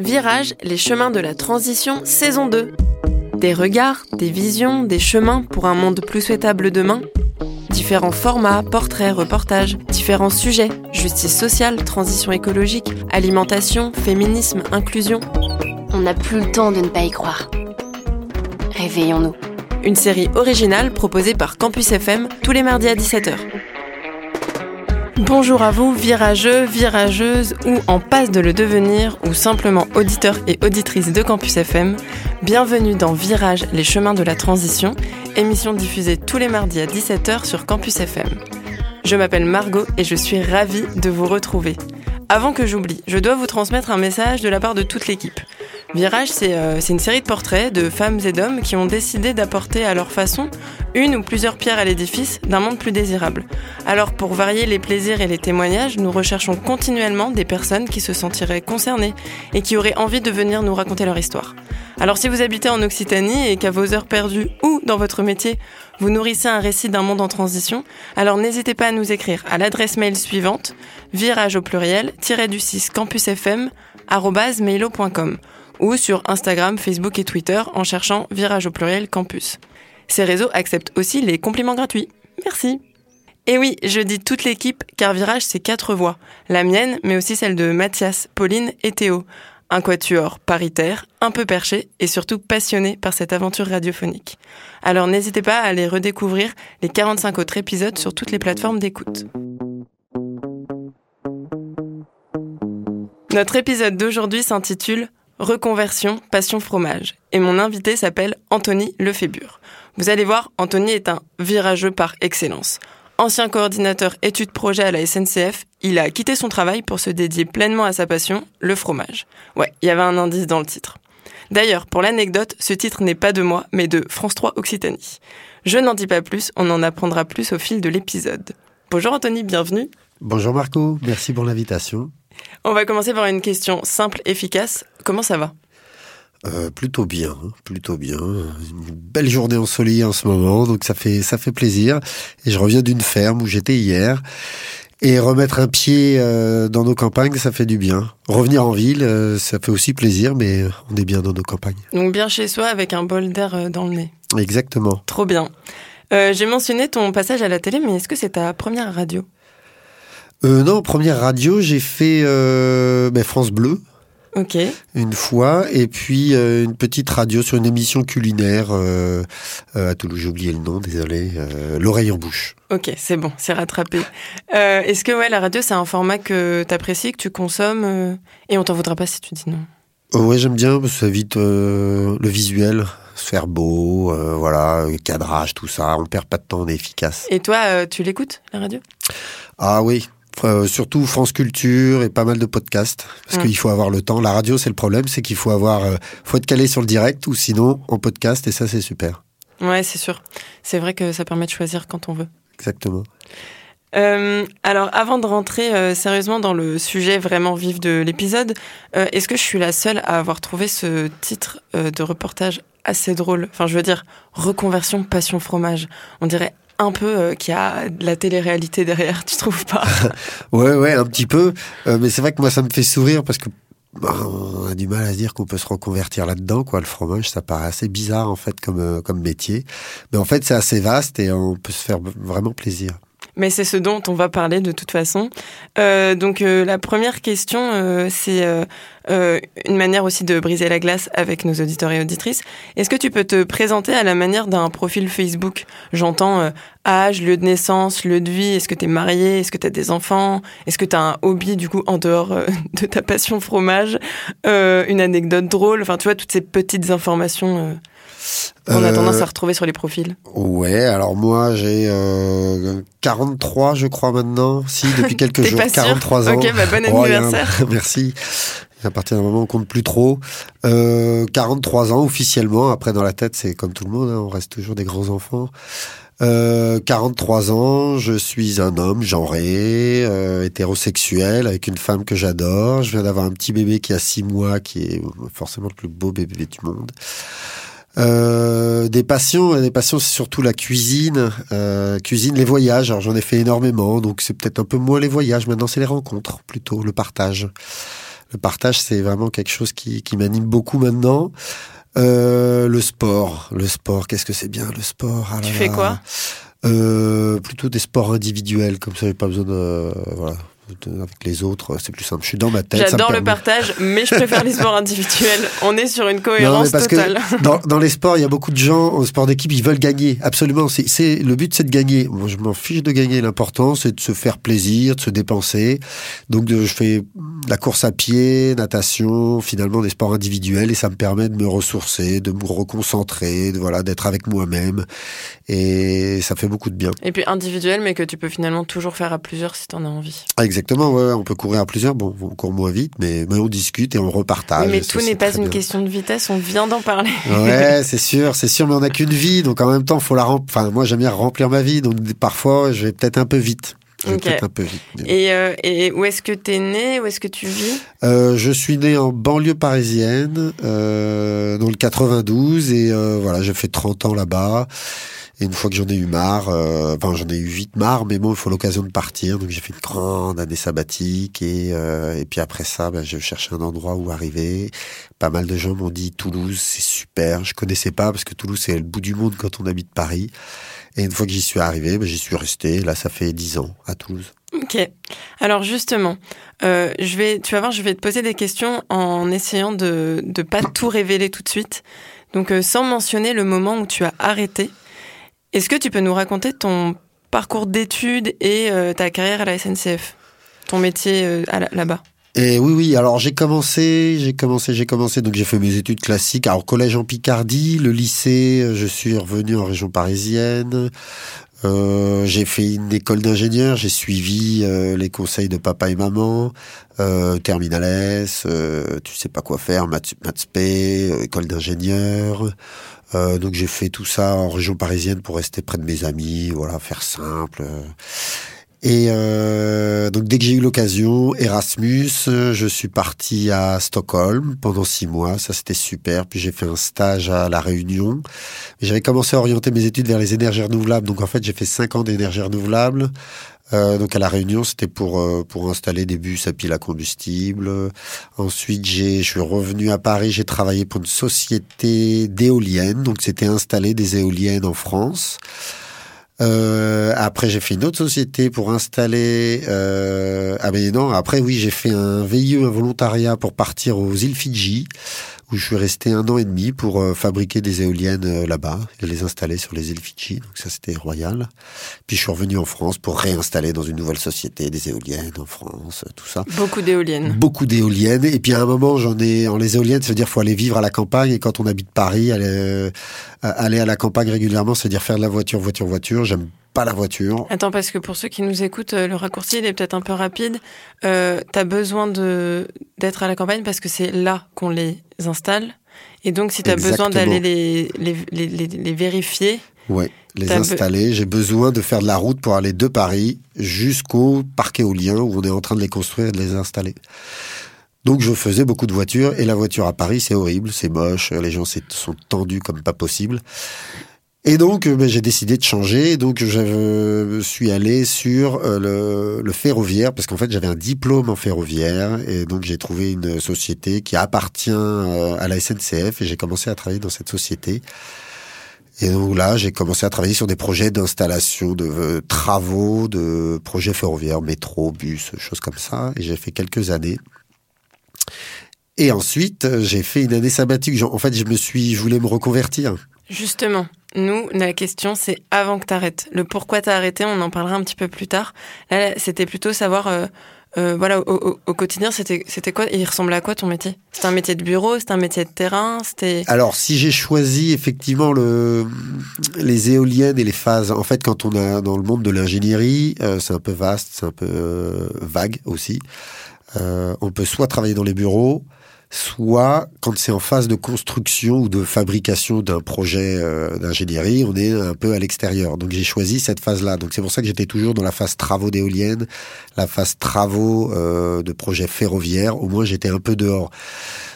Virage, les chemins de la transition, saison 2. Des regards, des visions, des chemins pour un monde plus souhaitable demain. Différents formats, portraits, reportages, différents sujets, justice sociale, transition écologique, alimentation, féminisme, inclusion. On n'a plus le temps de ne pas y croire. Réveillons-nous. Une série originale proposée par Campus FM tous les mardis à 17h. Bonjour à vous, virageux, virageuses ou en passe de le devenir ou simplement auditeurs et auditrices de Campus FM. Bienvenue dans Virage, les chemins de la transition, émission diffusée tous les mardis à 17h sur Campus FM. Je m'appelle Margot et je suis ravie de vous retrouver. Avant que j'oublie, je dois vous transmettre un message de la part de toute l'équipe. Virage, euh, c'est une série de portraits de femmes et d'hommes qui ont décidé d'apporter à leur façon une ou plusieurs pierres à l'édifice d'un monde plus désirable. Alors pour varier les plaisirs et les témoignages, nous recherchons continuellement des personnes qui se sentiraient concernées et qui auraient envie de venir nous raconter leur histoire. Alors si vous habitez en Occitanie et qu'à vos heures perdues ou dans votre métier, vous nourrissez un récit d'un monde en transition, alors n'hésitez pas à nous écrire à l'adresse mail suivante virage au pluriel du 6 campusfm mailo.com ou sur Instagram, Facebook et Twitter en cherchant Virage au pluriel campus. Ces réseaux acceptent aussi les compliments gratuits. Merci. Et oui, je dis toute l'équipe car Virage c'est quatre voix. La mienne, mais aussi celle de Mathias, Pauline et Théo. Un quatuor paritaire, un peu perché et surtout passionné par cette aventure radiophonique. Alors n'hésitez pas à aller redécouvrir les 45 autres épisodes sur toutes les plateformes d'écoute. Notre épisode d'aujourd'hui s'intitule Reconversion, passion fromage. Et mon invité s'appelle Anthony Lefébure. Vous allez voir, Anthony est un virageux par excellence. Ancien coordinateur études projet à la SNCF, il a quitté son travail pour se dédier pleinement à sa passion, le fromage. Ouais, il y avait un indice dans le titre. D'ailleurs, pour l'anecdote, ce titre n'est pas de moi, mais de France 3 Occitanie. Je n'en dis pas plus, on en apprendra plus au fil de l'épisode. Bonjour Anthony, bienvenue. Bonjour Marco, merci pour l'invitation. On va commencer par une question simple, efficace. Comment ça va? Euh, plutôt bien, plutôt bien. Une belle journée ensoleillée en ce moment, donc ça fait ça fait plaisir. Et je reviens d'une ferme où j'étais hier. Et remettre un pied euh, dans nos campagnes, ça fait du bien. Revenir en ville, euh, ça fait aussi plaisir, mais on est bien dans nos campagnes. Donc bien chez soi avec un bol d'air dans le nez. Exactement. Trop bien. J'ai mentionné ton passage à la télé, mais est-ce que c'est ta première radio? Euh, Non, première radio, j'ai fait euh, ben, France Bleu. Une fois, et puis euh, une petite radio sur une émission culinaire euh, euh à Toulouse, j'ai oublié le nom, désolé, euh, L'oreille en bouche. Ok, c'est bon, c'est rattrapé. Est-ce que ouais, la radio, c'est un format que tu apprécies, que tu consommes, et on t'en voudra pas si tu dis non? Ouais, j'aime bien, parce que ça évite le visuel, se faire beau, voilà, cadrage, tout ça, on perd pas de temps, on est efficace. Et toi, tu l'écoutes, la radio? Ah oui, euh, surtout France Culture et pas mal de podcasts parce mm. qu'il faut avoir le temps. La radio, c'est le problème, c'est qu'il faut avoir, euh, faut être calé sur le direct ou sinon en podcast et ça, c'est super. Ouais, c'est sûr. C'est vrai que ça permet de choisir quand on veut. Exactement. Euh, alors, avant de rentrer sérieusement dans le sujet vraiment vif de l'épisode, est-ce que je suis la seule à avoir trouvé ce titre de reportage assez drôle? Enfin, je veux dire, reconversion passion fromage. On dirait un peu euh, qu'il y a de la télé-réalité derrière, tu trouves pas? Ouais, ouais, un petit peu. Euh, mais c'est vrai que moi, ça me fait sourire parce que bah, on a du mal à se dire qu'on peut se reconvertir là-dedans, quoi. Le fromage, ça paraît assez bizarre en fait comme euh, comme métier, mais en fait, c'est assez vaste et on peut se faire vraiment plaisir mais c'est ce dont on va parler de toute façon. Euh, donc euh, la première question, euh, c'est une manière aussi de briser la glace avec nos auditeurs et auditrices. Est-ce que tu peux te présenter à la manière d'un profil Facebook? J'entends âge, lieu de naissance, lieu de vie, est-ce que tu es marié, est-ce que tu as des enfants, est-ce que tu as un hobby du coup en dehors de ta passion fromage, une anecdote drôle, enfin tu vois toutes ces petites informations on a tendance à retrouver sur les profils. Ouais, alors moi j'ai euh, 43 je crois maintenant, si depuis quelques jours, 43 ans. Ok, bah, bon anniversaire. Merci. À partir d'un moment, on compte plus trop. Euh, 43 ans officiellement. Après, dans la tête, c'est comme tout le monde, hein, on reste toujours des grands enfants. Euh, 43 ans, je suis un homme genré, euh, hétérosexuel, avec une femme que j'adore. Je viens d'avoir un petit bébé qui a 6 mois, qui est forcément le plus beau bébé du monde. Euh, des passions, des passions, c'est surtout la cuisine, euh, cuisine, les voyages. Alors j'en ai fait énormément, donc c'est peut-être un peu moins les voyages. Maintenant, c'est les rencontres, plutôt le partage, Le partage, c'est vraiment quelque chose qui, qui m'anime beaucoup maintenant. Euh, le sport, le sport, qu'est-ce que c'est bien le sport? Ah Tu fais quoi? Euh, Plutôt des sports individuels, comme ça, j'ai pas besoin de voilà avec les autres, c'est plus simple. Je suis dans ma tête. J'adore le partage, mais je préfère les sports individuels. On est sur une cohérence parce totale. Que dans, dans, les sports, il y a beaucoup de gens au sport d'équipe, ils veulent gagner. Absolument. C'est le but, c'est de gagner. Moi, je m'en fiche de gagner. L'important, c'est de se faire plaisir, de se dépenser. Donc, je fais la course à pied, natation, finalement des sports individuels, et ça me permet de me ressourcer, de me reconcentrer, de voilà, d'être avec moi-même, et ça fait beaucoup de bien. Et puis individuel, mais que tu peux finalement toujours faire à plusieurs si tu en as envie. Ah, exactement, ouais, on peut courir à plusieurs, bon, on court moins vite, mais, mais on discute et on repartage. mais tout n'est pas une question de vitesse, on vient d'en parler. ouais, c'est sûr, c'est sûr, mais on n'a qu'une vie, donc en même temps, faut la Enfin, moi, j'aime bien remplir ma vie, donc parfois, je vais peut-être un peu vite. Un peu vite. Et, euh, et, où est-ce que tu es né? Où est-ce que tu vis? Euh, Je suis né en banlieue parisienne, euh, dans le 92, et voilà, j'ai fait 30 ans là-bas. Et une fois que j'en ai eu marre, euh, enfin j'en ai eu vite marre, mais bon, il faut l'occasion de partir. Donc j'ai fait une grande année sabbatique et, euh, et puis après ça, ben, je cherchais un endroit où arriver. Pas mal de gens m'ont dit Toulouse, c'est super. Je connaissais pas parce que Toulouse c'est le bout du monde quand on habite Paris. Et une fois que j'y suis arrivé, ben, j'y suis resté. Là, ça fait dix ans à Toulouse. Ok. Alors justement, euh, je vais, tu vas voir, je vais te poser des questions en essayant de ne pas tout révéler tout de suite. Donc sans mentionner le moment où tu as arrêté. Est-ce que tu peux nous raconter ton parcours d'études et euh, ta carrière à la SNCF, ton métier euh, là-bas? Et oui, oui. Alors j'ai commencé, j'ai commencé, j'ai commencé. Donc j'ai fait mes études classiques. Alors collège en Picardie, le lycée, euh, je suis revenu en région parisienne. J'ai fait une école d'ingénieur. J'ai suivi les conseils de papa et maman. Euh, terminal S, tu sais pas quoi faire, maths, maths école d'ingénieur. Euh, donc j'ai fait tout ça en région parisienne pour rester près de mes amis, voilà, faire simple. Et euh, donc dès que j'ai eu l'occasion, Erasmus, je suis parti à Stockholm pendant six mois, ça c'était super. Puis j'ai fait un stage à La Réunion. J'avais commencé à orienter mes études vers les énergies renouvelables, donc en fait j'ai fait cinq ans d'énergie renouvelable. Euh, donc à la Réunion, c'était pour euh, pour installer des bus à pile à combustible. Ensuite, j'ai je suis revenu à Paris, j'ai travaillé pour une société d'éoliennes, donc c'était installer des éoliennes en France. Euh, après, j'ai fait une autre société pour installer. Euh... Ah ben non. Après, oui, j'ai fait un VIE, un volontariat pour partir aux îles Fidji où je suis resté un an et demi pour euh, fabriquer des éoliennes euh, là-bas et les installer sur les îles Fidji. Donc ça, c'était royal. Puis je suis revenu en France pour réinstaller dans une nouvelle société des éoliennes en France, tout ça. Beaucoup d'éoliennes. Beaucoup d'éoliennes. Et puis à un moment, j'en ai en les éoliennes, ça veut dire faut aller vivre à la campagne. Et quand on habite Paris, aller, euh, aller à la campagne régulièrement, c'est dire faire de la voiture, voiture, voiture. J'aime pas la voiture. Attends, parce que pour ceux qui nous écoutent, le raccourci il est peut-être un peu rapide. Euh, T'as besoin de d'être à la campagne parce que c'est là qu'on les installe. Et donc, si tu as besoin d'aller les, les, les, les, vérifier. Ouais, les installer. J'ai besoin de faire de la route pour aller de Paris jusqu'au parc éolien où on est en train de les construire et de les installer. Donc je faisais beaucoup de voitures et la voiture à Paris c'est horrible, c'est moche, les gens sont tendus comme pas possible. Et donc, euh, ben, j'ai décidé de changer. Donc, je suis allé sur euh, le, ferroviaire parce qu'en fait, j'avais un diplôme en ferroviaire et donc j'ai trouvé une société qui appartient euh, à la SNCF et j'ai commencé à travailler dans cette société. Et donc là, j'ai commencé à travailler sur des projets d'installation de travaux, de projets ferroviaires, métro, bus, choses comme ça. Et j'ai fait quelques années. Et ensuite, j'ai fait une année sabbatique. En fait, je me suis, je voulais me reconvertir. Justement, nous, la question, c'est avant que tu arrêtes. Le pourquoi tu as arrêté, on en parlera un petit peu plus tard. Là, c'était plutôt savoir, euh, euh, voilà, au, quotidien, c'était quoi Il ressemblait à quoi ton métier? C'était un métier de bureau C'était un métier de terrain C'était Alors, si j'ai choisi effectivement le les éoliennes et les phases, en fait, quand on a dans le monde de l'ingénierie, euh, c'est un peu vaste, c'est un peu vague aussi. on peut soit travailler dans les bureaux, soit quand c'est en phase de construction ou de fabrication d'un projet euh, d'ingénierie, on est un peu à l'extérieur. Donc j'ai choisi cette phase-là. Donc c'est pour ça que j'étais toujours dans la phase travaux d'éoliennes, la phase travaux euh, de projets ferroviaires. Au moins j'étais un peu dehors.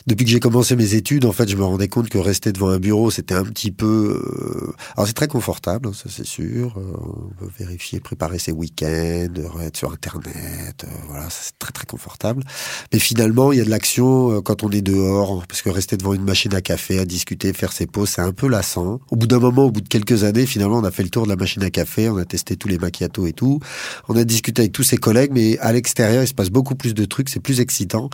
Depuis que j'ai commencé mes études, en fait, je me rendais compte que rester devant un bureau, c'était un petit peu. Euh, alors c'est très confortable, hein, ça c'est sûr. Euh, on peut vérifier, préparer ses week-ends, être sur Internet, euh, voilà, c'est très très confortable. Mais finalement, il y a de l'action quand on est dehors, parce que rester devant une machine à café, à discuter, faire ses pauses, c'est un peu lassant. Au bout d'un moment, au bout de quelques années, finalement, on a fait le tour de la machine à café, on a testé tous les macchiatos et tout, on a discuté avec tous ses collègues, mais à l'extérieur, il se passe beaucoup plus de trucs, c'est plus excitant.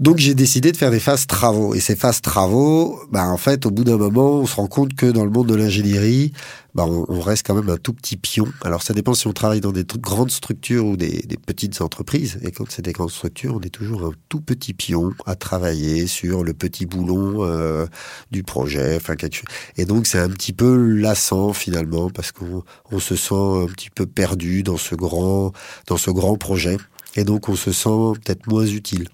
Donc j'ai décidé de faire des phases travaux. Et ces phases travaux, bah, en fait, au bout d'un moment, on se rend compte que dans le monde de l'ingénierie, bah, on, reste quand même un tout petit pion. Alors ça dépend si on travaille dans des grandes structures ou des, petites entreprises. Et quand c'est des grandes structures, on est toujours un tout petit pion à travailler sur le petit boulon euh, du projet. Enfin, quelque. Et donc c'est un petit peu lassant finalement parce qu'on on se sent un petit peu perdu dans ce grand, dans ce grand projet. Et donc on se sent peut-être moins utile.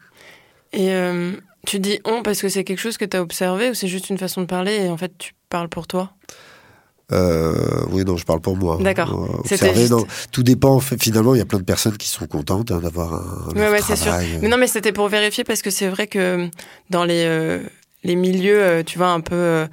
Et euh, tu dis on parce que c'est quelque chose que tu as observé ou c'est juste une façon de parler et en fait tu parles pour toi? Euh, oui, non, je parle pour moi. D'accord. Observer, tout dépend. Finalement, il y a plein de personnes qui sont contentes hein, d'avoir un, ouais, ouais, c'est sûr. Mais non, mais c'était pour vérifier parce que c'est vrai que dans les euh, les milieux, euh, tu vois, un peu euh,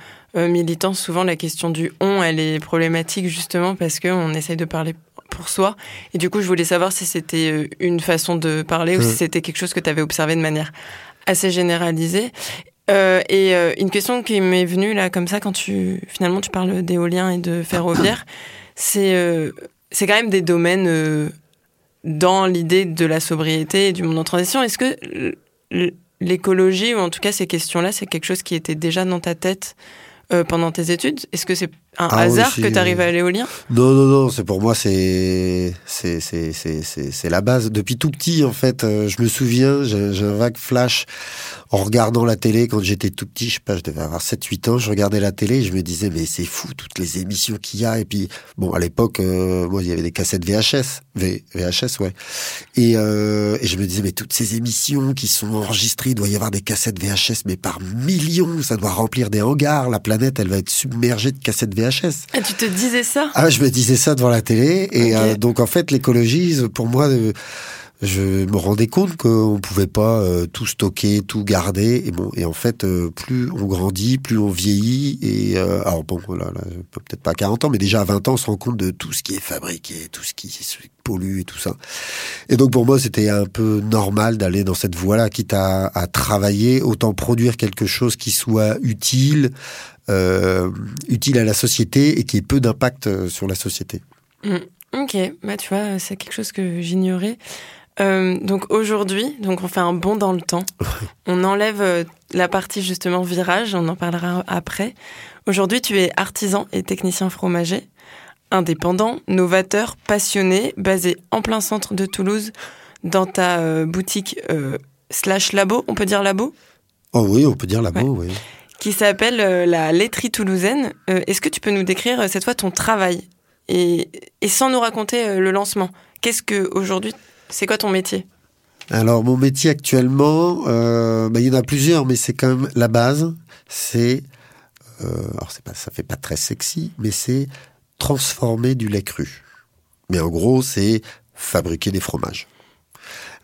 militants, souvent la question du on, elle est problématique justement parce que on essaye de parler pour soi. Et du coup, je voulais savoir si c'était euh, une façon de parler ou si c'était quelque chose que tu avais observé de manière assez généralisée. Euh, et euh, une question qui m'est venue là comme ça quand tu finalement tu parles d'éolien et de ferroviaire, c'est c'est quand même des domaines dans l'idée de la sobriété et du monde en transition. Est-ce que l'écologie ou en tout cas ces questions-là, c'est quelque chose qui était déjà dans ta tête pendant tes études? Est-ce que c'est un ah hasard que tu arrives à l'éolien? Non, non, non, c'est pour moi, c'est c'est c'est la base. Depuis tout petit, en fait, euh, je me souviens, j'ai un vague flash en regardant la télé quand j'étais tout petit, je sais pas, je devais avoir 7-8 ans, je regardais la télé et je me disais, mais c'est fou, toutes les émissions qu'il y a. Et puis, bon, à l'époque, euh, moi, il y avait des cassettes VHS, VHS, ouais. Et, euh, et je me disais, mais toutes ces émissions qui sont enregistrées, il doit y avoir des cassettes VHS, mais par millions, ça doit remplir des hangars, la planète, elle va être submergée de cassettes VHS. Ah, tu te disais ça? Ah, je me disais ça devant la télé. Et euh, donc, en fait, l'écologie, pour moi, euh, je me rendais compte qu'on pouvait pas euh, tout stocker, tout garder. Et bon, et en fait, plus on grandit, plus on vieillit. Et alors bon, voilà, peut-être pas à 40 ans, mais déjà à 20 ans, on se rend compte de tout ce qui est fabriqué, tout ce qui pollue et tout ça. Et donc pour moi, c'était un peu normal d'aller dans cette voie-là, quitte à, travailler, autant produire quelque chose qui soit utile, euh, utile à la société et qui ait peu d'impact euh, sur la société. Mm. Ok, bah tu vois, c'est quelque chose que j'ignorais. Euh, donc aujourd'hui, donc on fait un bond dans le temps. on enlève la partie justement virage, on en parlera après. Aujourd'hui, tu es artisan et technicien fromager, indépendant, novateur, passionné, basé en plein centre de Toulouse, dans ta boutique slash labo. On peut dire labo? Oh oui, on peut dire labo, oui qui s'appelle euh, la laiterie toulousaine. Euh, est-ce que tu peux nous décrire euh, cette fois ton travail? Et, sans nous raconter le lancement Qu'est-ce que aujourd'hui, c'est quoi ton métier? Alors mon métier actuellement, bah, il y en a plusieurs, mais c'est quand même la base. C'est, alors c'est pas, ça fait pas très sexy, mais c'est transformer du lait cru. Mais en gros, c'est fabriquer des fromages.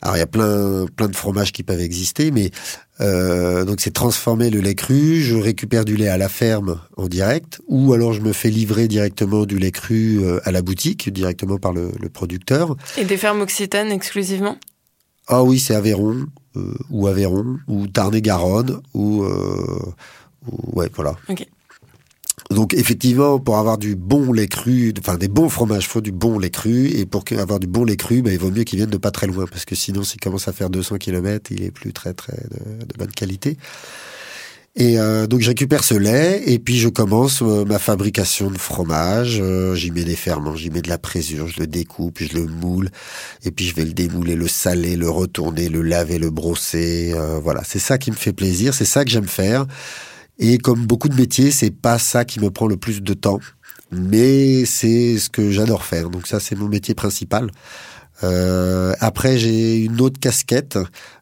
Alors il y a plein plein de fromages qui peuvent exister, mais euh, donc c'est transformer le lait cru. Je récupère du lait à la ferme en direct, ou alors je me fais livrer directement du lait cru euh, à la boutique directement par le, producteur. Et des fermes occitanes exclusivement? Ah oui, c'est Aveyron euh, ou Aveyron ou Tarn-et-Garonne ou, ou ouais voilà. Donc effectivement, pour avoir du bon lait cru, enfin des bons fromages, faut du bon lait cru. Et pour avoir du bon lait cru, ben, il vaut mieux qu'il vienne de pas très loin, parce que sinon, s'il commence à faire 200 km, il est plus très très de, bonne qualité. Et euh, donc je récupère ce lait et puis je commence euh, ma fabrication de fromage. Euh, j'y mets des ferments, j'y mets de la présure, je le découpe, je le moule et puis je vais le démouler, le saler, le retourner, le laver, le brosser. voilà, c'est ça qui me fait plaisir, c'est ça que j'aime faire. Et comme beaucoup de métiers, c'est pas ça qui me prend le plus de temps, mais c'est ce que j'adore faire. Donc ça, c'est mon métier principal. Euh, après, j'ai une autre casquette.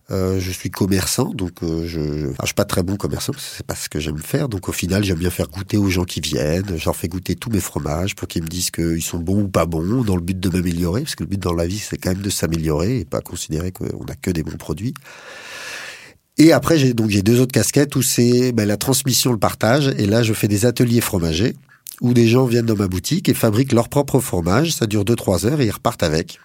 Euh, je suis commerçant, donc euh, je, enfin, je suis pas très bon commerçant c'est pas ce que j'aime faire. Donc au final, j'aime bien faire goûter aux gens qui viennent. J'en fais goûter tous mes fromages pour qu'ils me disent qu'ils sont bons ou pas bons, dans le but de m'améliorer, parce que le but dans la vie, c'est quand même de s'améliorer et pas considérer qu'on a que des bons produits. Et après, j'ai donc j'ai deux autres casquettes où c'est ben, la transmission, le partage. Et là, je fais des ateliers fromagers où des gens viennent dans ma boutique et fabriquent leur propre fromage. Ça dure 2-3 heures et ils repartent avec.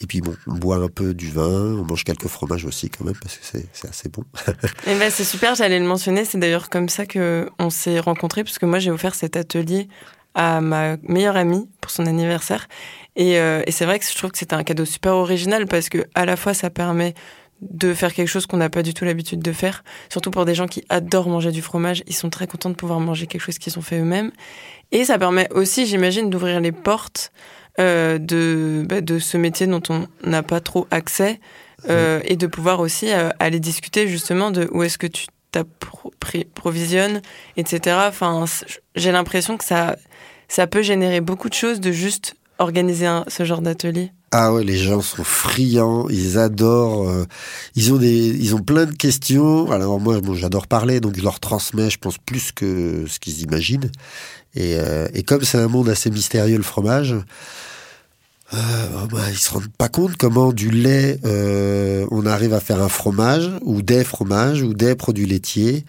Et puis bon, on boit un peu du vin, on mange quelques fromages aussi quand même parce que c'est assez bon. et ben c'est super, j'allais le mentionner. C'est d'ailleurs comme ça que on s'est rencontrés parce que moi j'ai offert cet atelier à ma meilleure amie pour son anniversaire. Et, euh, et c'est vrai que je trouve que c'était un cadeau super original parce que à la fois ça permet de faire quelque chose qu'on n'a pas du tout l'habitude de faire. Surtout pour des gens qui adorent manger du fromage, ils sont très contents de pouvoir manger quelque chose qu'ils ont fait eux-mêmes. Et ça permet aussi, j'imagine, d'ouvrir les portes euh, de, bah, de ce métier dont on n'a pas trop accès euh, et de pouvoir aussi euh, aller discuter justement de où est-ce que tu t'approvisionnes, etc. Enfin, j'ai l'impression que ça, ça peut générer beaucoup de choses de juste organiser ce genre d'atelier. Ah ouais, les gens sont friands, ils adorent, euh, ils ont des, ils ont plein de questions. Alors moi, bon, j'adore parler, donc je leur transmets, je pense plus que ce qu'ils imaginent. Et, euh, et comme c'est un monde assez mystérieux le fromage, euh, oh bah, ils se rendent pas compte comment du lait, euh, on arrive à faire un fromage ou des fromages ou des produits laitiers.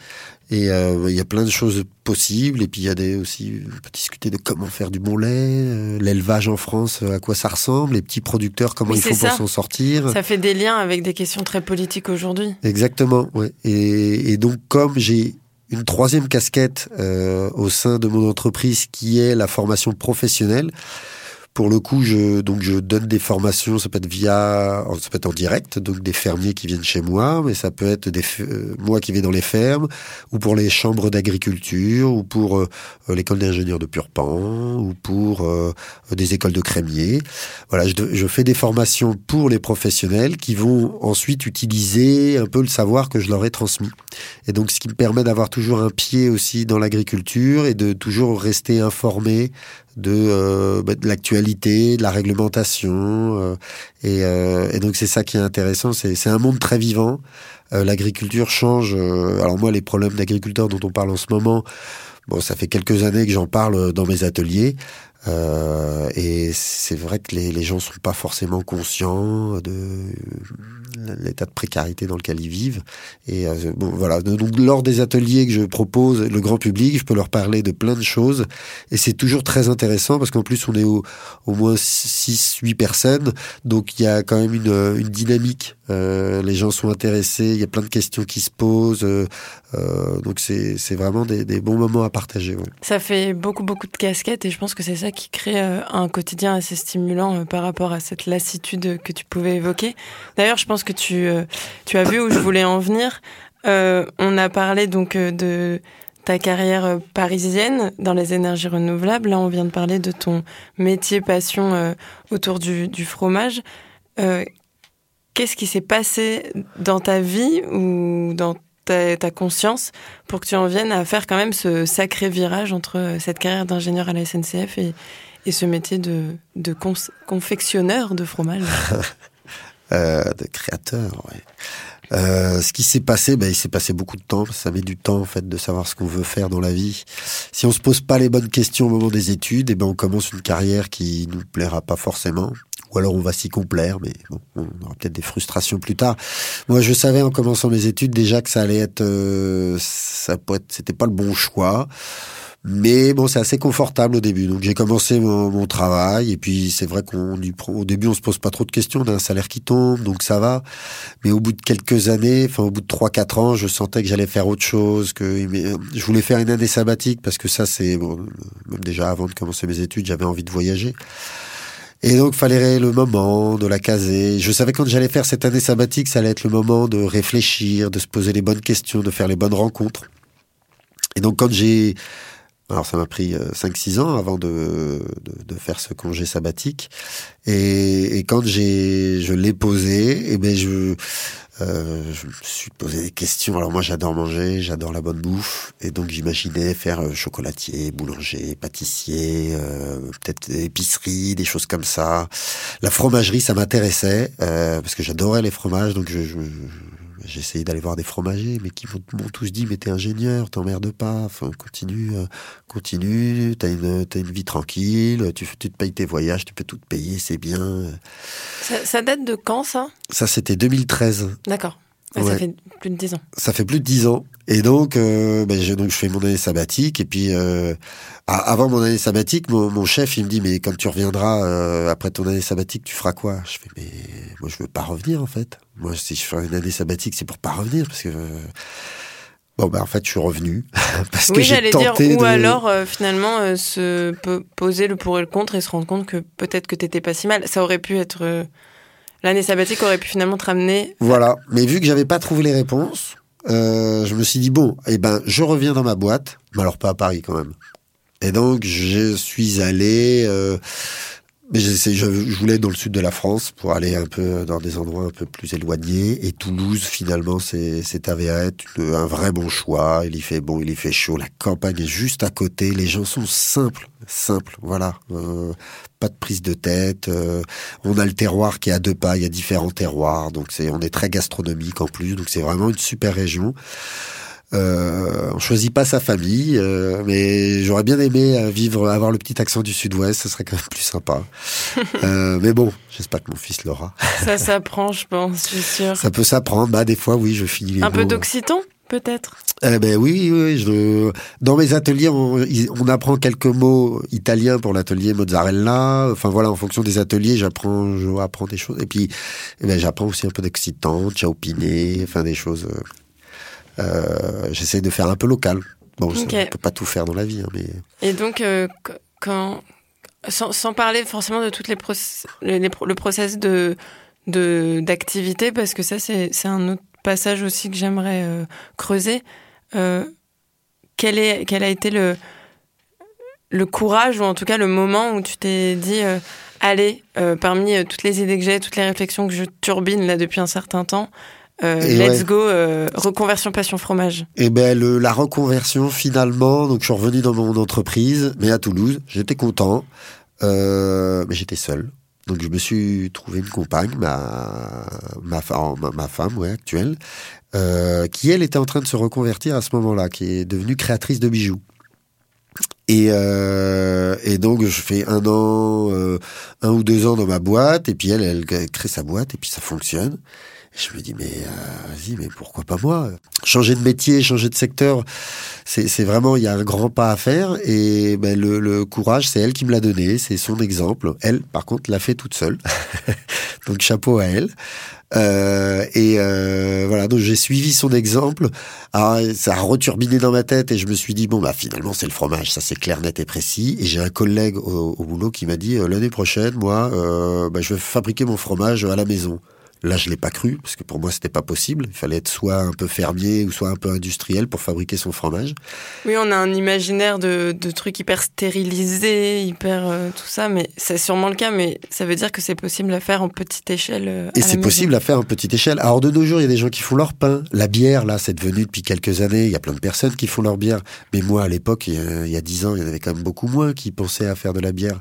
Et euh, il y a plein de choses possibles. Et puis il y a des aussi, on peut discuter de comment faire du bon lait, euh, l'élevage en France, à quoi ça ressemble, les petits producteurs, comment ils font pour s'en sortir. Ça fait des liens avec des questions très politiques aujourd'hui. Exactement. Ouais. Et, et donc comme j'ai une troisième casquette euh, au sein de mon entreprise qui est la formation professionnelle. Pour le coup, je, donc je donne des formations, ça peut être via, ça peut être en direct, donc des fermiers qui viennent chez moi, mais ça peut être euh, moi qui vais dans les fermes, ou pour les chambres d'agriculture, ou pour euh, l'école d'ingénieurs de Purpan, ou pour euh, des écoles de crémiers. Voilà, je, fais des formations pour les professionnels qui vont ensuite utiliser un peu le savoir que je leur ai transmis. Et donc, ce qui me permet d'avoir toujours un pied aussi dans l'agriculture et de toujours rester informé de, euh, bah, de l'actualité, de la réglementation. Euh, et, euh, et, donc c'est ça qui est intéressant. C'est un monde très vivant. L'agriculture change. alors moi, les problèmes d'agriculteurs dont on parle en ce moment, bon, ça fait quelques années que j'en parle dans mes ateliers. Euh, et c'est vrai que les, gens sont pas forcément conscients de l'état de précarité dans lequel ils vivent. Et euh, bon, voilà. Donc, lors des ateliers que je propose, le grand public, je peux leur parler de plein de choses. Et c'est toujours très intéressant parce qu'en plus, on est au, moins 6, 8 personnes. Donc, il y a quand même une, dynamique. Euh, les gens sont intéressés. Il y a plein de questions qui se posent. Donc, c'est vraiment des, bons moments à partager. Ça fait beaucoup, beaucoup de casquettes et je pense que c'est ça qui crée euh, un quotidien assez stimulant euh, par rapport à cette lassitude que tu pouvais évoquer. D'ailleurs, je pense que tu, euh, tu as vu où je voulais en venir. on a parlé donc de ta carrière parisienne dans les énergies renouvelables. Là, on vient de parler de ton métier passion autour du, du fromage. Qu'est-ce qui s'est passé dans ta vie ou dans ta, conscience pour que tu en viennes à faire quand même ce sacré virage entre cette carrière d'ingénieur à la SNCF et, et ce métier de, de confectionneur de fromage euh, De créateur, ouais. Euh, ce qui s'est passé, ben, il s'est passé beaucoup de temps. Ça met du temps en fait de savoir ce qu'on veut faire dans la vie. Si on se pose pas les bonnes questions au moment des études, et eh ben on commence une carrière qui nous plaira pas forcément. Ou alors on va s'y complaire, mais bon, on aura peut-être des frustrations plus tard. Moi, je savais en commençant mes études déjà que ça allait être, euh, ça c'était pas le bon choix. Mais bon, c'est assez confortable au début. Donc j'ai commencé mon, mon, travail et puis c'est vrai qu'on au début on se pose pas trop de questions, on a un salaire qui tombe, donc ça va. Mais au bout de quelques années, enfin au bout de trois quatre ans, je sentais que j'allais faire autre chose, que je voulais faire une année sabbatique parce que ça c'est bon, même déjà avant de commencer mes études, j'avais envie de voyager. Et donc, fallait le moment de la caser. Je savais quand j'allais faire cette année sabbatique, ça allait être le moment de réfléchir, de se poser les bonnes questions, de faire les bonnes rencontres. Et donc, quand j'ai alors ça m'a pris 5-6 euh, ans avant de, de, de, faire ce congé sabbatique. Et, et quand j'ai je l'ai posé, et eh ben je, euh, je me suis posé des questions. Alors moi j'adore manger, j'adore la bonne bouffe. Et donc j'imaginais faire euh, chocolatier, boulanger, pâtissier, euh, peut-être épicerie, des choses comme ça. La fromagerie ça m'intéressait euh, parce que j'adorais les fromages. Donc je, je j'ai essayé d'aller voir des fromagers, mais qui m'ont tous dit, mais t'es ingénieur, t'emmerdes pas, enfin, continue, euh, continue, t'as une, as une vie tranquille, tu, tu te payes tes voyages, tu peux tout te payer, c'est bien. Ça, ça, date de quand, ça? Ça, c'était 2013. D'accord. Ah, Ça fait plus de 10 ans. Ça fait plus de dix ans. Et donc, euh, ben, je, donc, je fais mon année sabbatique. Et puis, euh, avant mon année sabbatique, mon, mon chef, il me dit, mais quand tu reviendras euh, après ton année sabbatique, tu feras quoi? Je fais, mais moi, je veux pas revenir, en fait. Moi, si je fais une année sabbatique, c'est pour pas revenir. Parce que... Bon, ben, en fait, je suis revenu. parce que Oui, j'ai j'allais dire, tenté ou de... alors euh, finalement euh, se po- poser le pour et le contre et se rendre compte que peut-être que t'étais pas si mal. Ça aurait pu être. euh, L'année sabbatique aurait pu finalement te ramener. Voilà. Mais vu que j'avais pas trouvé les réponses, euh, je me suis dit bon, eh ben, je reviens dans ma boîte, mais alors pas à Paris quand même. Et donc je suis allé. Euh, je, je voulais dans le sud de la France pour aller un peu dans des endroits un peu plus éloignés. Et Toulouse, finalement, c'est avéré être une- un vrai bon choix. Il y fait bon, il y fait chaud. La campagne est juste à côté. Les gens sont simples, simples. Voilà. Euh, pas de prise de tête. euh, on a le terroir qui est à deux pas. Il y a différents terroirs. Donc c'est, on est très gastronomique en plus. Donc c'est vraiment une super région. Euh, on choisit pas sa famille, euh, mais j'aurais bien aimé euh, vivre, avoir le petit accent du sud-ouest, ce serait quand même plus sympa. Euh, mais bon, j'espère que mon fils l'aura. Ça s'apprend, je pense, je suis sûre. Ça peut s'apprendre. Bah des fois, oui, je finis les Un peu d'occitan, peut-être? Eh ben oui, oui, je... dans mes ateliers, on, on apprend quelques mots italiens pour l'atelier mozzarella. Enfin voilà, en fonction des ateliers, j'apprends, je apprends des choses. Et puis, eh ben, j'apprends aussi un peu d'occitan, ciaopiné, enfin des choses. Euh, J'essaie de faire un peu local. Bon, ça, Ok. on peut pas tout faire dans la vie, hein, mais Et donc, euh, quand. Sans, sans parler forcément de toutes les, le process de d'activité, parce que ça, c'est un autre passage aussi que j'aimerais euh, creuser. Euh, quel, est, quel a été le, le courage, ou en tout cas le moment où tu t'es dit euh, Allez, parmi toutes les idées que j'ai, toutes les réflexions que je turbine là depuis un certain temps, euh, Et let's ouais. go, euh, reconversion passion fromage. Eh ben le, la reconversion finalement, donc je suis revenu dans mon entreprise, mais à Toulouse, j'étais content, euh, mais j'étais seul. Donc je me suis trouvé une compagne, ma ma, ma, ma femme, ouais, actuelle, qui elle était en train de se reconvertir à ce moment-là, qui est devenue créatrice de bijoux. Et, euh, et donc je fais un an, euh, un ou deux ans dans ma boîte, et puis elle, elle crée sa boîte, et puis ça fonctionne. Je me dis mais euh, vas-y, mais pourquoi pas moi? Changer de métier, changer de secteur, c'est vraiment il y a un grand pas à faire. Et ben le, courage, c'est elle qui me l'a donné, c'est son exemple. Elle, par contre, l'a fait toute seule. donc chapeau à elle. Euh, et euh, voilà, donc j'ai suivi son exemple. Alors, ça a returbiné dans ma tête et je me suis dit bon bah finalement c'est le fromage, ça c'est clair, net et précis. Et j'ai un collègue au, boulot qui m'a dit l'année prochaine, moi, bah, je vais fabriquer mon fromage à la maison. Là, je l'ai pas cru parce que pour moi c'était pas possible. Il fallait être soit un peu fermier ou soit un peu industriel pour fabriquer son fromage. Oui, on a un imaginaire de, de trucs hyper stérilisés, hyper euh, tout ça, mais c'est sûrement le cas, mais ça veut dire que c'est possible à faire en petite échelle. euh, Et c'est possible à faire en petite échelle. Alors de nos jours, il y a des gens qui font leur pain. La bière, là, c'est devenu depuis quelques années. Il y a plein de personnes qui font leur bière. Mais moi, à l'époque, il y a dix ans, il y en avait quand même beaucoup moins qui pensaient à faire de la bière.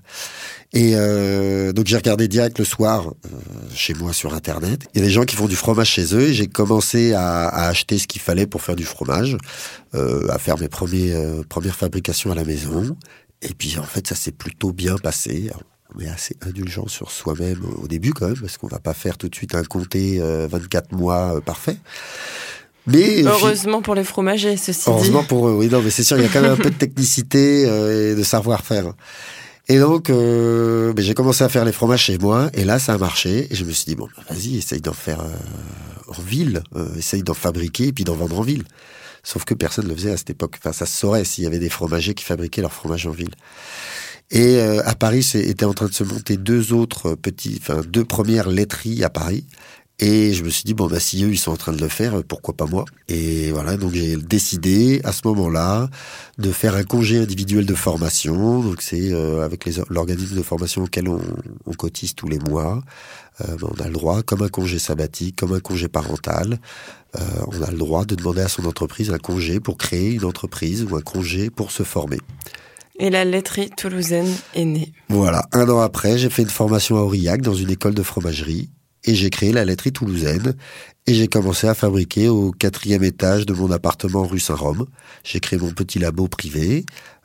Et euh, donc j'ai regardé direct le soir euh, chez moi sur Internet. Il y a des gens qui font du fromage chez eux. Et j'ai commencé à, à acheter ce qu'il fallait pour faire du fromage, euh, à faire mes premiers, euh, premières fabrications à la maison. Et puis en fait, ça s'est plutôt bien passé. On est assez indulgent sur soi-même au début quand même, parce qu'on va pas faire tout de suite un comté euh, 24 mois euh, parfait. Mais euh, Heureusement pour les fromagers, ceci Heureusement dit. pour eux, oui, non, mais c'est sûr, il y a quand même un peu de technicité euh, et de savoir-faire. Et donc, euh, ben, j'ai commencé à faire les fromages chez moi, et là, ça a marché. Et je me suis dit, bon, ben, vas-y, essaye d'en faire euh, en ville, euh, essaye d'en fabriquer et puis d'en vendre en ville. Sauf que personne ne le faisait à cette époque. Enfin, ça se saurait s'il y avait des fromagers qui fabriquaient leur fromage en ville. Et euh, à Paris, étaient en train de se monter deux autres petits, enfin deux premières laiteries à Paris. Et je me suis dit bon bah si eux ils sont en train de le faire, pourquoi pas moi? Et voilà donc j'ai décidé à ce moment-là de faire un congé individuel de formation. Donc c'est euh, avec l'organisme de formation auquel on, on cotise tous les mois. Euh, on a le droit, comme un congé sabbatique, comme un congé parental, euh, on a le droit de demander à son entreprise un congé pour créer une entreprise ou un congé pour se former. Et la laiterie toulousaine est née. Voilà, un an après, j'ai fait une formation à Aurillac dans une école de fromagerie. Et j'ai créé la laiterie toulousaine. Et j'ai commencé à fabriquer au quatrième étage de mon appartement rue Saint-Rome. J'ai créé mon petit labo privé,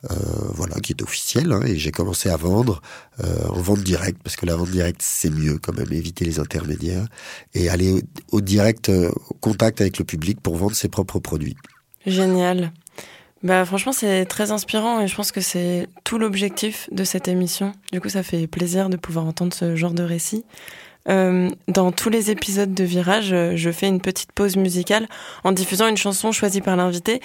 euh, voilà, qui est officiel, hein, et j'ai commencé à vendre euh, en vente directe, parce que la vente directe c'est mieux quand même, éviter les intermédiaires et aller au, direct, euh, contact avec le public pour vendre ses propres produits. Génial. Bah franchement c'est très inspirant et je pense que c'est tout l'objectif de cette émission. Du coup ça fait plaisir de pouvoir entendre ce genre de récit. Euh, dans tous les épisodes de Virage, euh, je fais une petite pause musicale en diffusant une chanson choisie par l'invité.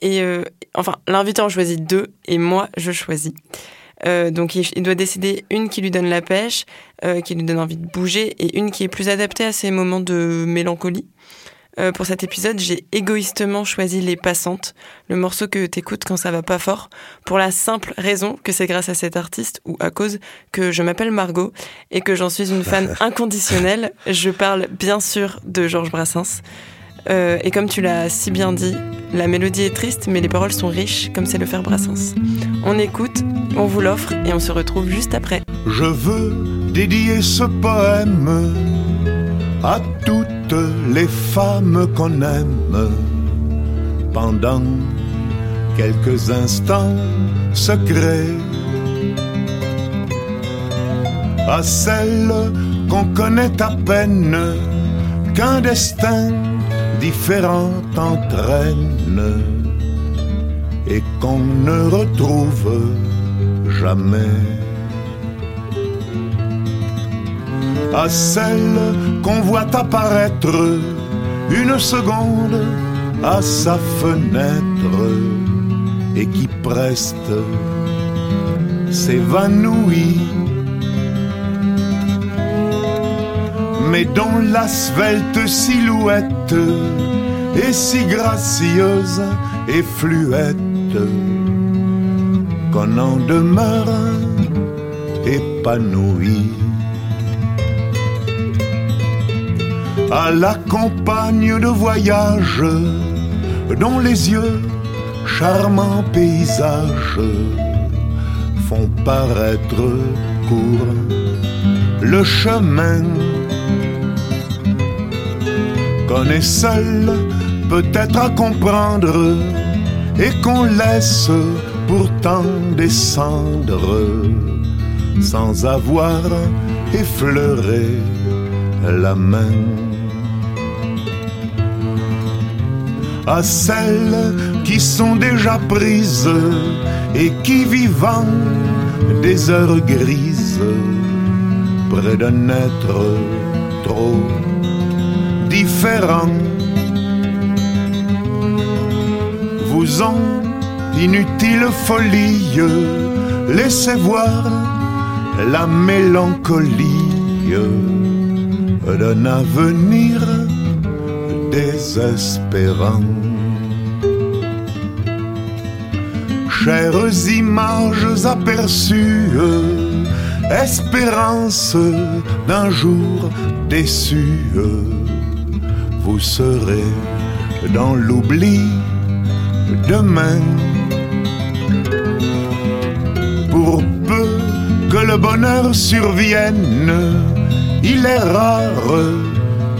Et euh, enfin, l'invité en choisit deux et moi, je choisis. donc, il, doit décider une qui lui donne la pêche, qui lui donne envie de bouger, et une qui est plus adaptée à ces moments de mélancolie. Euh, pour cet épisode, j'ai égoïstement choisi Les Passantes, le morceau que t'écoutes quand ça va pas fort, pour la simple raison que c'est grâce à cet artiste ou à cause que je m'appelle Margot et que j'en suis une fan inconditionnelle. Je parle bien sûr de Georges Brassens. Euh, et comme tu l'as si bien dit, la mélodie est triste, mais les paroles sont riches, comme c'est le faire Brassens. On écoute, on vous l'offre et on se retrouve juste après. Je veux dédier ce poème à toutes les femmes qu'on aime. Pendant quelques instants secrets. À celles qu'on connaît à peine qu'un destin différent entraîne. Et qu'on ne retrouve jamais. À celle qu'on voit apparaître une seconde à sa fenêtre et qui preste s'évanouit. Mais dont la svelte silhouette est si gracieuse et fluette qu'on en demeure épanoui. À la campagne de voyage, dont les yeux, charmants paysages, font paraître court le chemin qu'on est seul peut-être à comprendre et qu'on laisse pourtant descendre sans avoir effleuré la main. À celles qui sont déjà prises et qui vivant des heures grises près d'un être trop différent. Vous ont inutile folie laissez voir la mélancolie d'un avenir désespérant. Chères images aperçues, espérance d'un jour déçu, vous serez dans l'oubli demain. Pour peu que le bonheur survienne, il est rare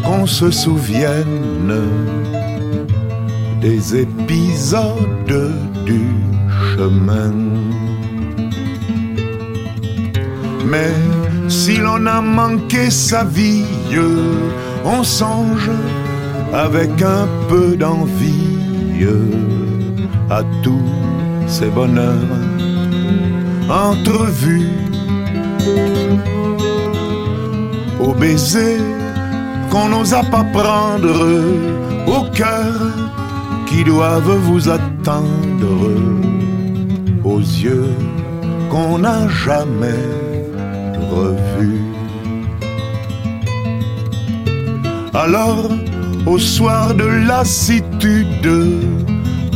qu'on se souvienne des épisodes du chemin. Mais si l'on a manqué sa vie, on songe avec un peu d'envie à tous ces bonheurs entrevus, au baiser qu'on n'osa pas prendre au cœur qui doivent vous attendre aux yeux qu'on n'a jamais revus. Alors, au soir de lassitude,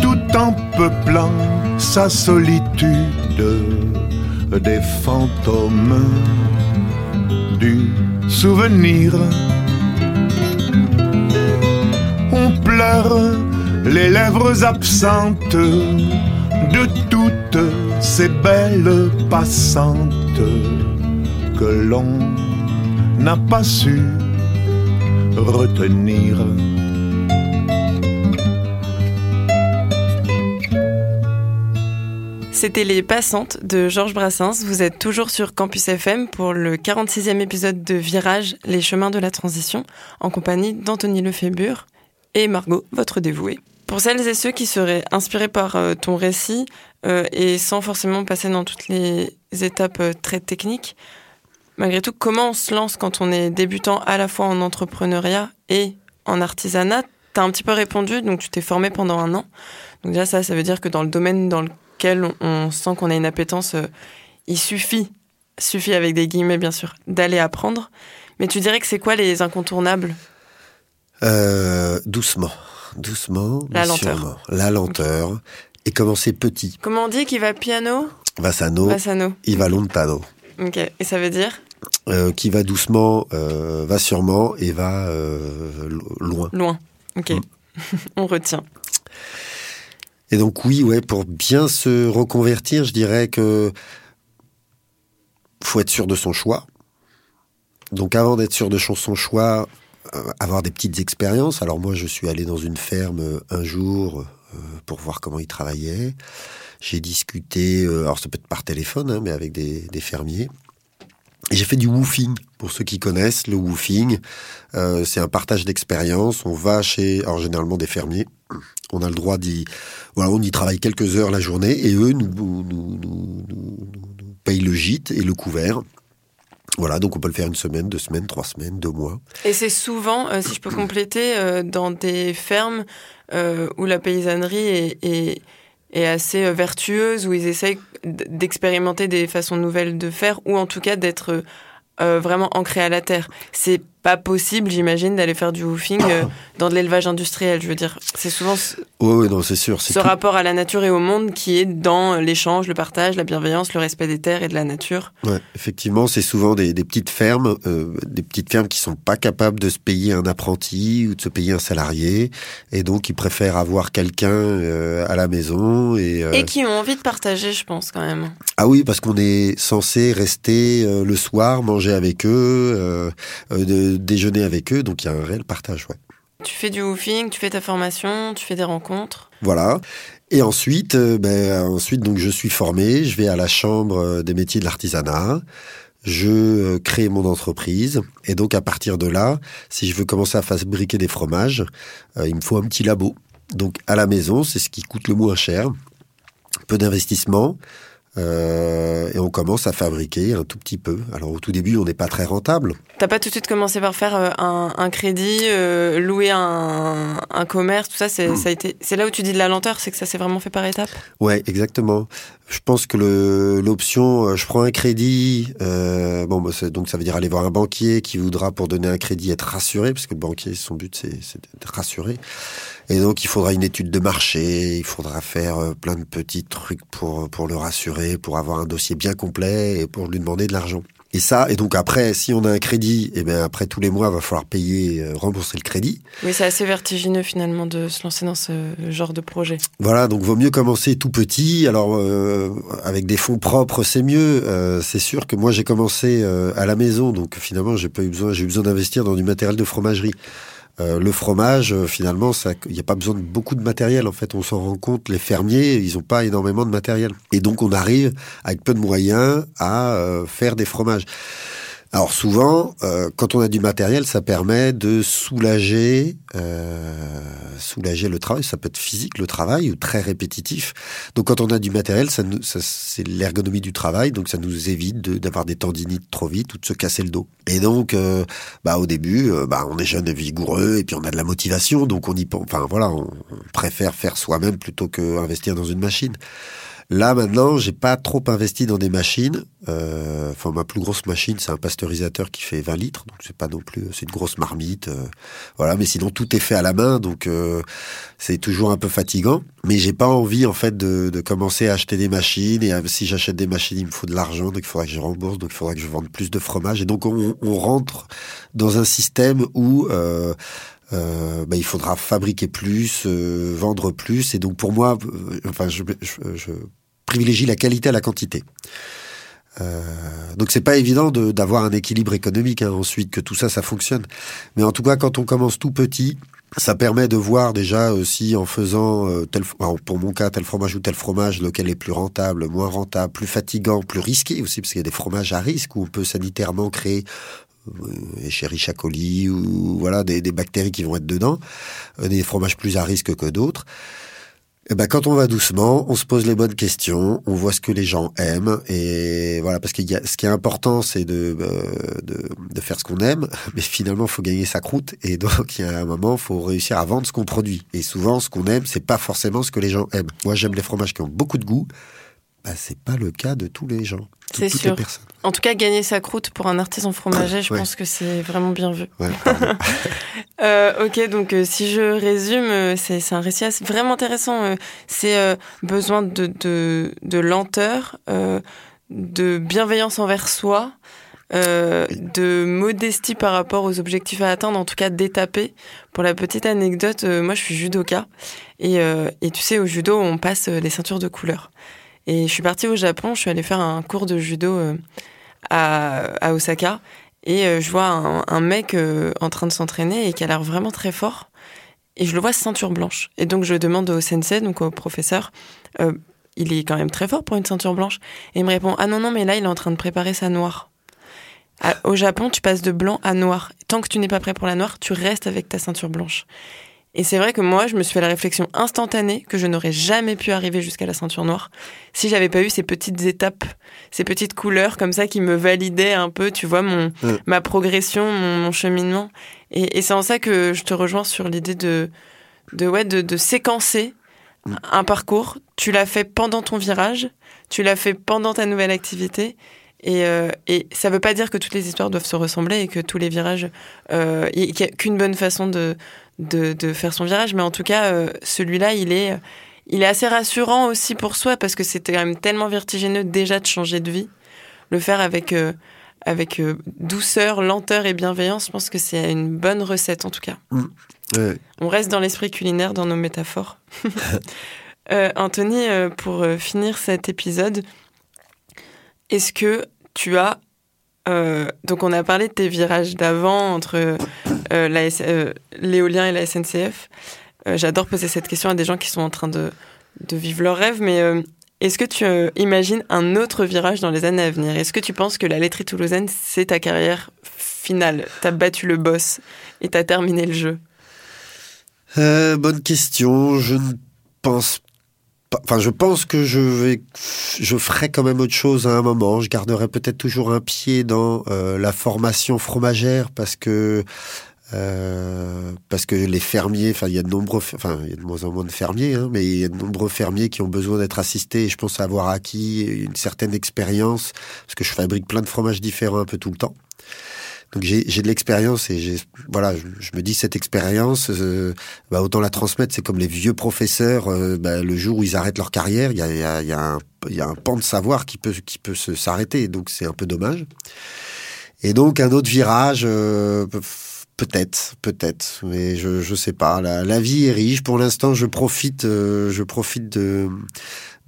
tout en peuplant sa solitude, des fantômes du souvenir les lèvres absentes de toutes ces belles passantes que l'on n'a pas su retenir. C'était Les Passantes de Georges Brassens. Vous êtes toujours sur Campus FM pour le 46e épisode de Virage, les chemins de la transition, en compagnie d'Anthony Lefébure et Margot, votre dévouée. Pour celles et ceux qui seraient inspirés par euh, ton récit euh, et sans forcément passer dans toutes les étapes euh, très techniques, malgré tout, comment on se lance quand on est débutant à la fois en entrepreneuriat et en artisanat? Tu as un petit peu répondu, donc tu t'es formé pendant un an. Donc déjà ça, ça veut dire que dans le domaine dans le on, sent qu'on a une appétence, il suffit, suffit avec des guillemets bien sûr, d'aller apprendre. Mais tu dirais que c'est quoi les incontournables? Euh, Doucement, doucement, la lenteur, la lenteur, et commencer petit. Comment on dit qu'il va piano? Vassano. Vassano. Il va lontano. Ok, et ça veut dire? Euh, Qui va doucement, va sûrement et va loin. Loin. Ok. Mm. on retient. Et donc oui, ouais, pour bien se reconvertir, je dirais que faut être sûr de son choix. Donc avant d'être sûr de son choix, euh, avoir des petites expériences. Alors moi, je suis allé dans une ferme euh, un jour euh, pour voir comment ils travaillaient. J'ai discuté, alors ça peut être par téléphone, hein, mais avec des, des fermiers. J'ai fait du woofing. Pour ceux qui connaissent, le woofing, euh, c'est un partage d'expérience. On va chez, alors généralement des fermiers. On a le droit d'y, voilà, on y travaille quelques heures la journée et eux nous, nous, nous, nous payent le gîte et le couvert. Voilà, donc on peut le faire une semaine, deux semaines, trois semaines, deux mois. Et c'est souvent, euh, si je peux compléter, euh, dans des fermes où la paysannerie est, est, est assez euh, vertueuse, où ils essayent d'expérimenter des façons nouvelles de faire, ou en tout cas d'être euh, vraiment ancrés à la terre. C'est pas possible, j'imagine, d'aller faire du woofing euh, dans de l'élevage industriel. Je veux dire, c'est souvent ce, oui, non, c'est sûr. ce rapport à la nature et au monde qui est dans l'échange, le partage, la bienveillance, le respect des terres et de la nature. Ouais, effectivement, c'est souvent des, des, petites fermes, euh, des petites fermes qui sont pas capables de se payer un apprenti ou de se payer un salarié, et donc ils préfèrent avoir quelqu'un euh, à la maison et et qui ont envie de partager, je pense quand même. Ah oui, parce qu'on est censé rester le soir, manger avec eux, de déjeuner avec eux, donc il y a un réel partage. Ouais. Tu fais du woofing, tu fais ta formation, tu fais des rencontres. Voilà. Et ensuite, euh, ben, ensuite donc je suis formé, je vais à la chambre euh, des métiers de l'artisanat, je euh, crée mon entreprise et donc à partir de là, si je veux commencer à fabriquer des fromages, il me faut un petit labo. Donc à la maison, c'est ce qui coûte le moins cher, peu d'investissement, euh, et on commence à fabriquer un tout petit peu. Alors au tout début, on n'est pas très rentable. T'as pas tout de suite commencé par faire euh, un, crédit, euh, louer un, commerce, tout ça. C'est hmm. ça a été. C'est là où tu dis de la lenteur, c'est que ça s'est vraiment fait par étapes? Ouais, exactement. Je pense que l'option, je prends un crédit. bon, bah, donc ça veut dire aller voir un banquier qui voudra pour donner un crédit être rassuré, parce que le banquier, son but c'est d'être rassuré. Et donc, il faudra une étude de marché, il faudra faire euh, plein de petits trucs pour, pour le rassurer, pour avoir un dossier bien complet et pour lui demander de l'argent. Et ça, et donc après, si on a un crédit, et eh bien après tous les mois, il va falloir payer, euh, rembourser le crédit. Oui, c'est assez vertigineux finalement de se lancer dans ce genre de projet. Voilà, donc vaut mieux commencer tout petit. Alors euh, avec des fonds propres, c'est mieux. c'est sûr que moi j'ai commencé à la maison, donc finalement j'ai pas eu besoin, j'ai eu besoin d'investir dans du matériel de fromagerie. Euh, le fromage, euh, finalement, il n'y a pas besoin de beaucoup de matériel. En fait, on s'en rend compte. Les fermiers, ils n'ont pas énormément de matériel. Et donc, on arrive, avec peu de moyens, à euh, faire des fromages. Alors souvent, euh, quand on a du matériel, ça permet de soulager, euh, soulager le travail. Ça peut être physique, le travail, ou très répétitif. Donc quand on a du matériel, ça, ça c'est l'ergonomie du travail, donc ça nous évite d'avoir des tendinites trop vite ou de se casser le dos. Et donc, euh, bah au début, euh, bah on est jeune et vigoureux, et puis on a de la motivation, donc on y, enfin voilà, on, on préfère faire soi-même plutôt que investir dans une machine. Là maintenant, j'ai pas trop investi dans des machines. Euh, enfin, ma plus grosse machine, c'est un pasteurisateur qui fait 20 litres, donc c'est pas non plus, c'est une grosse marmite. Euh, voilà, mais sinon tout est fait à la main, donc euh, c'est toujours un peu fatigant. Mais j'ai pas envie en fait de, de, commencer à acheter des machines. Et si j'achète des machines, il me faut de l'argent, donc il faudrait que je rembourse, donc il faudrait que je vende plus de fromage. Et donc on, on rentre dans un système où euh, euh, bah, il faudra fabriquer plus, euh, vendre plus. Et donc pour moi, enfin, je, je, je privilégie la qualité à la quantité. Euh, donc c'est pas évident d'avoir un équilibre économique hein, ensuite que tout ça ça fonctionne. Mais en tout cas quand on commence tout petit, ça permet de voir déjà aussi en faisant euh, tel, pour mon cas tel fromage ou tel fromage lequel est plus rentable, moins rentable, plus fatigant, plus risqué aussi parce qu'il y a des fromages à risque où on peut sanitairement créer euh, chez coli ou voilà des, bactéries qui vont être dedans, euh, des fromages plus à risque que d'autres. Eh ben, quand on va doucement, on se pose les bonnes questions, on voit ce que les gens aiment, et voilà, parce que ce qui est important, c'est de, euh, de, de, faire ce qu'on aime, mais finalement, faut gagner sa croûte, et donc, il y a un moment, faut réussir à vendre ce qu'on produit. Et souvent, ce qu'on aime, c'est pas forcément ce que les gens aiment. Moi, j'aime les fromages qui ont beaucoup de goût, bah, c'est pas le cas de tous les gens. C'est sûr. En tout cas, gagner sa croûte pour un artisan fromager, je pense que c'est vraiment bien vu. euh, ok, donc euh, si je résume, euh, c'est un récit vraiment intéressant. Euh, c'est besoin de, de, de lenteur, de bienveillance envers soi, de modestie par rapport aux objectifs à atteindre, en tout cas d'étaper. Pour la petite anecdote, moi je suis judoka et, et tu sais au judo on passe les ceintures de couleur. Et je suis partie au Japon, je suis allée faire un cours de judo euh, à, Osaka. Et euh, je vois un, mec euh, en train de s'entraîner et qui a l'air vraiment très fort. Et je le vois ceinture blanche. Et donc je demande au sensei, donc au professeur, il est quand même très fort pour une ceinture blanche. Et il me répond, ah non, non, mais là, il est en train de préparer sa noire. au Japon, tu passes de blanc à noir. Tant que tu n'es pas prêt pour la noire, tu restes avec ta ceinture blanche. Et c'est vrai que moi, je me suis fait la réflexion instantanée que je n'aurais jamais pu arriver jusqu'à la ceinture noire si j'avais pas eu ces petites étapes, ces petites couleurs comme ça qui me validaient un peu, tu vois, mon, ma progression, mon, cheminement. Et, c'est en ça que je te rejoins sur l'idée de, de, ouais, de, de séquencer un parcours. Tu l'as fait pendant ton virage, tu l'as fait pendant ta nouvelle activité. Et, euh, et ça veut pas dire que toutes les histoires doivent se ressembler et que tous les virages, euh, il n'y a qu'une bonne façon de, de, de, faire son virage, mais en tout cas, euh, celui-là, il est, il est assez rassurant aussi pour soi parce que c'était quand même tellement vertigineux déjà de changer de vie. Le faire avec, euh, avec euh, douceur, lenteur et bienveillance, je pense que c'est une bonne recette en tout cas. Mm. On reste dans l'esprit culinaire, dans nos métaphores. Anthony, pour finir cet épisode, est-ce que tu as euh, donc on a parlé de tes virages d'avant entre euh, euh, l'éolien et la SNCF. J'adore poser cette question à des gens qui sont en train de, vivre leur rêve, mais est-ce que tu imagines un autre virage dans les années à venir? Est-ce que tu penses que la laiterie toulousaine, c'est ta carrière finale? T'as battu le boss et t'as terminé le jeu? Bonne question. Je ne pense Enfin, je pense que je vais, je ferai quand même autre chose à un moment. Je garderai peut-être toujours un pied dans euh, la formation fromagère parce que euh, parce que les fermiers, enfin il y a de nombreux, enfin il y a de moins en moins de fermiers, hein, mais il y a de nombreux fermiers qui ont besoin d'être assistés. Et je pense avoir acquis une certaine expérience parce que je fabrique plein de fromages différents un peu tout le temps. Donc j'ai de l'expérience et voilà, je, me dis cette expérience, euh, bah, autant la transmettre. C'est comme les vieux professeurs, euh, bah, le jour où ils arrêtent leur carrière, il y a, y, a, y, a un, y a un pan de savoir qui peut qui peut s'arrêter. Donc c'est un peu dommage. Et donc un autre virage. Euh, Peut-être, peut-être, mais je je sais pas. La, la vie est riche. Pour l'instant, je profite, je profite de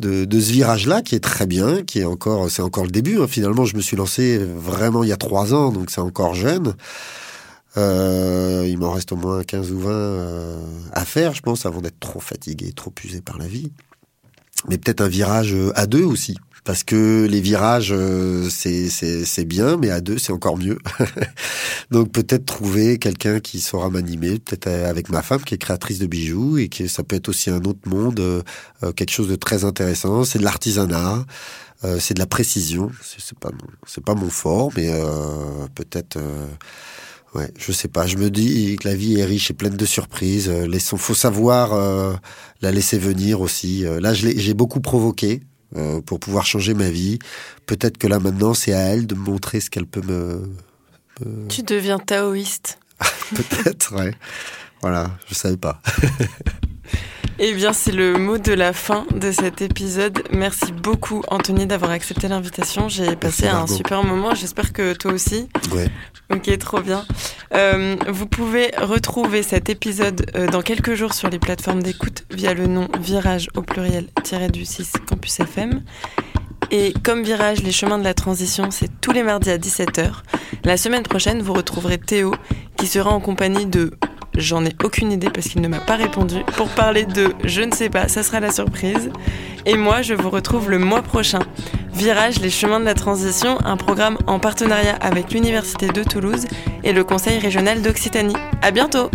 de, ce virage-là qui est très bien, qui est encore, c'est encore le début. Hein. Finalement, je me suis lancé vraiment il y a trois ans, donc c'est encore jeune. Euh, il m'en reste au moins 15 ou 20 euh, à faire, je pense, avant d'être trop fatigué, trop usé par la vie. Mais peut-être un virage à deux aussi parce que les virages euh, c'est bien mais à deux c'est encore mieux donc peut-être trouver quelqu'un qui saura m'animer peut-être avec ma femme qui est créatrice de bijoux et qui ça peut être aussi un autre monde euh, euh, quelque chose de très intéressant c'est de l'artisanat c'est de la précision c'est pas c'est pas mon fort mais peut-être Ouais, je sais pas. Je me dis que la vie est riche et pleine de surprises. Laissons, faut savoir la laisser venir aussi. Là, j'ai beaucoup provoqué euh, pour pouvoir changer ma vie. Peut-être que là maintenant, c'est à elle de me montrer ce qu'elle peut me, Tu deviens taoïste. Peut-être, ouais. Voilà, je savais pas. Eh bien, c'est le mot de la fin de cet épisode. Merci beaucoup, Anthony, d'avoir accepté l'invitation. J'ai passé un super moment. J'espère que toi aussi. Ouais. Ok, trop bien. Euh, vous pouvez retrouver cet épisode euh, dans quelques jours sur les plateformes d'écoute via le nom Virage au pluriel du 6 Campus FM. Et comme Virage, les chemins de la transition, c'est tous les mardis à 17h. La semaine prochaine, vous retrouverez Théo, qui sera en compagnie de J'en ai aucune idée parce qu'il ne m'a pas répondu. Pour parler de Je ne sais pas, ça sera la surprise. Et moi, je vous retrouve le mois prochain. Virage, les chemins de la transition, un programme en partenariat avec l'Université de Toulouse et le Conseil régional d'Occitanie. À bientôt!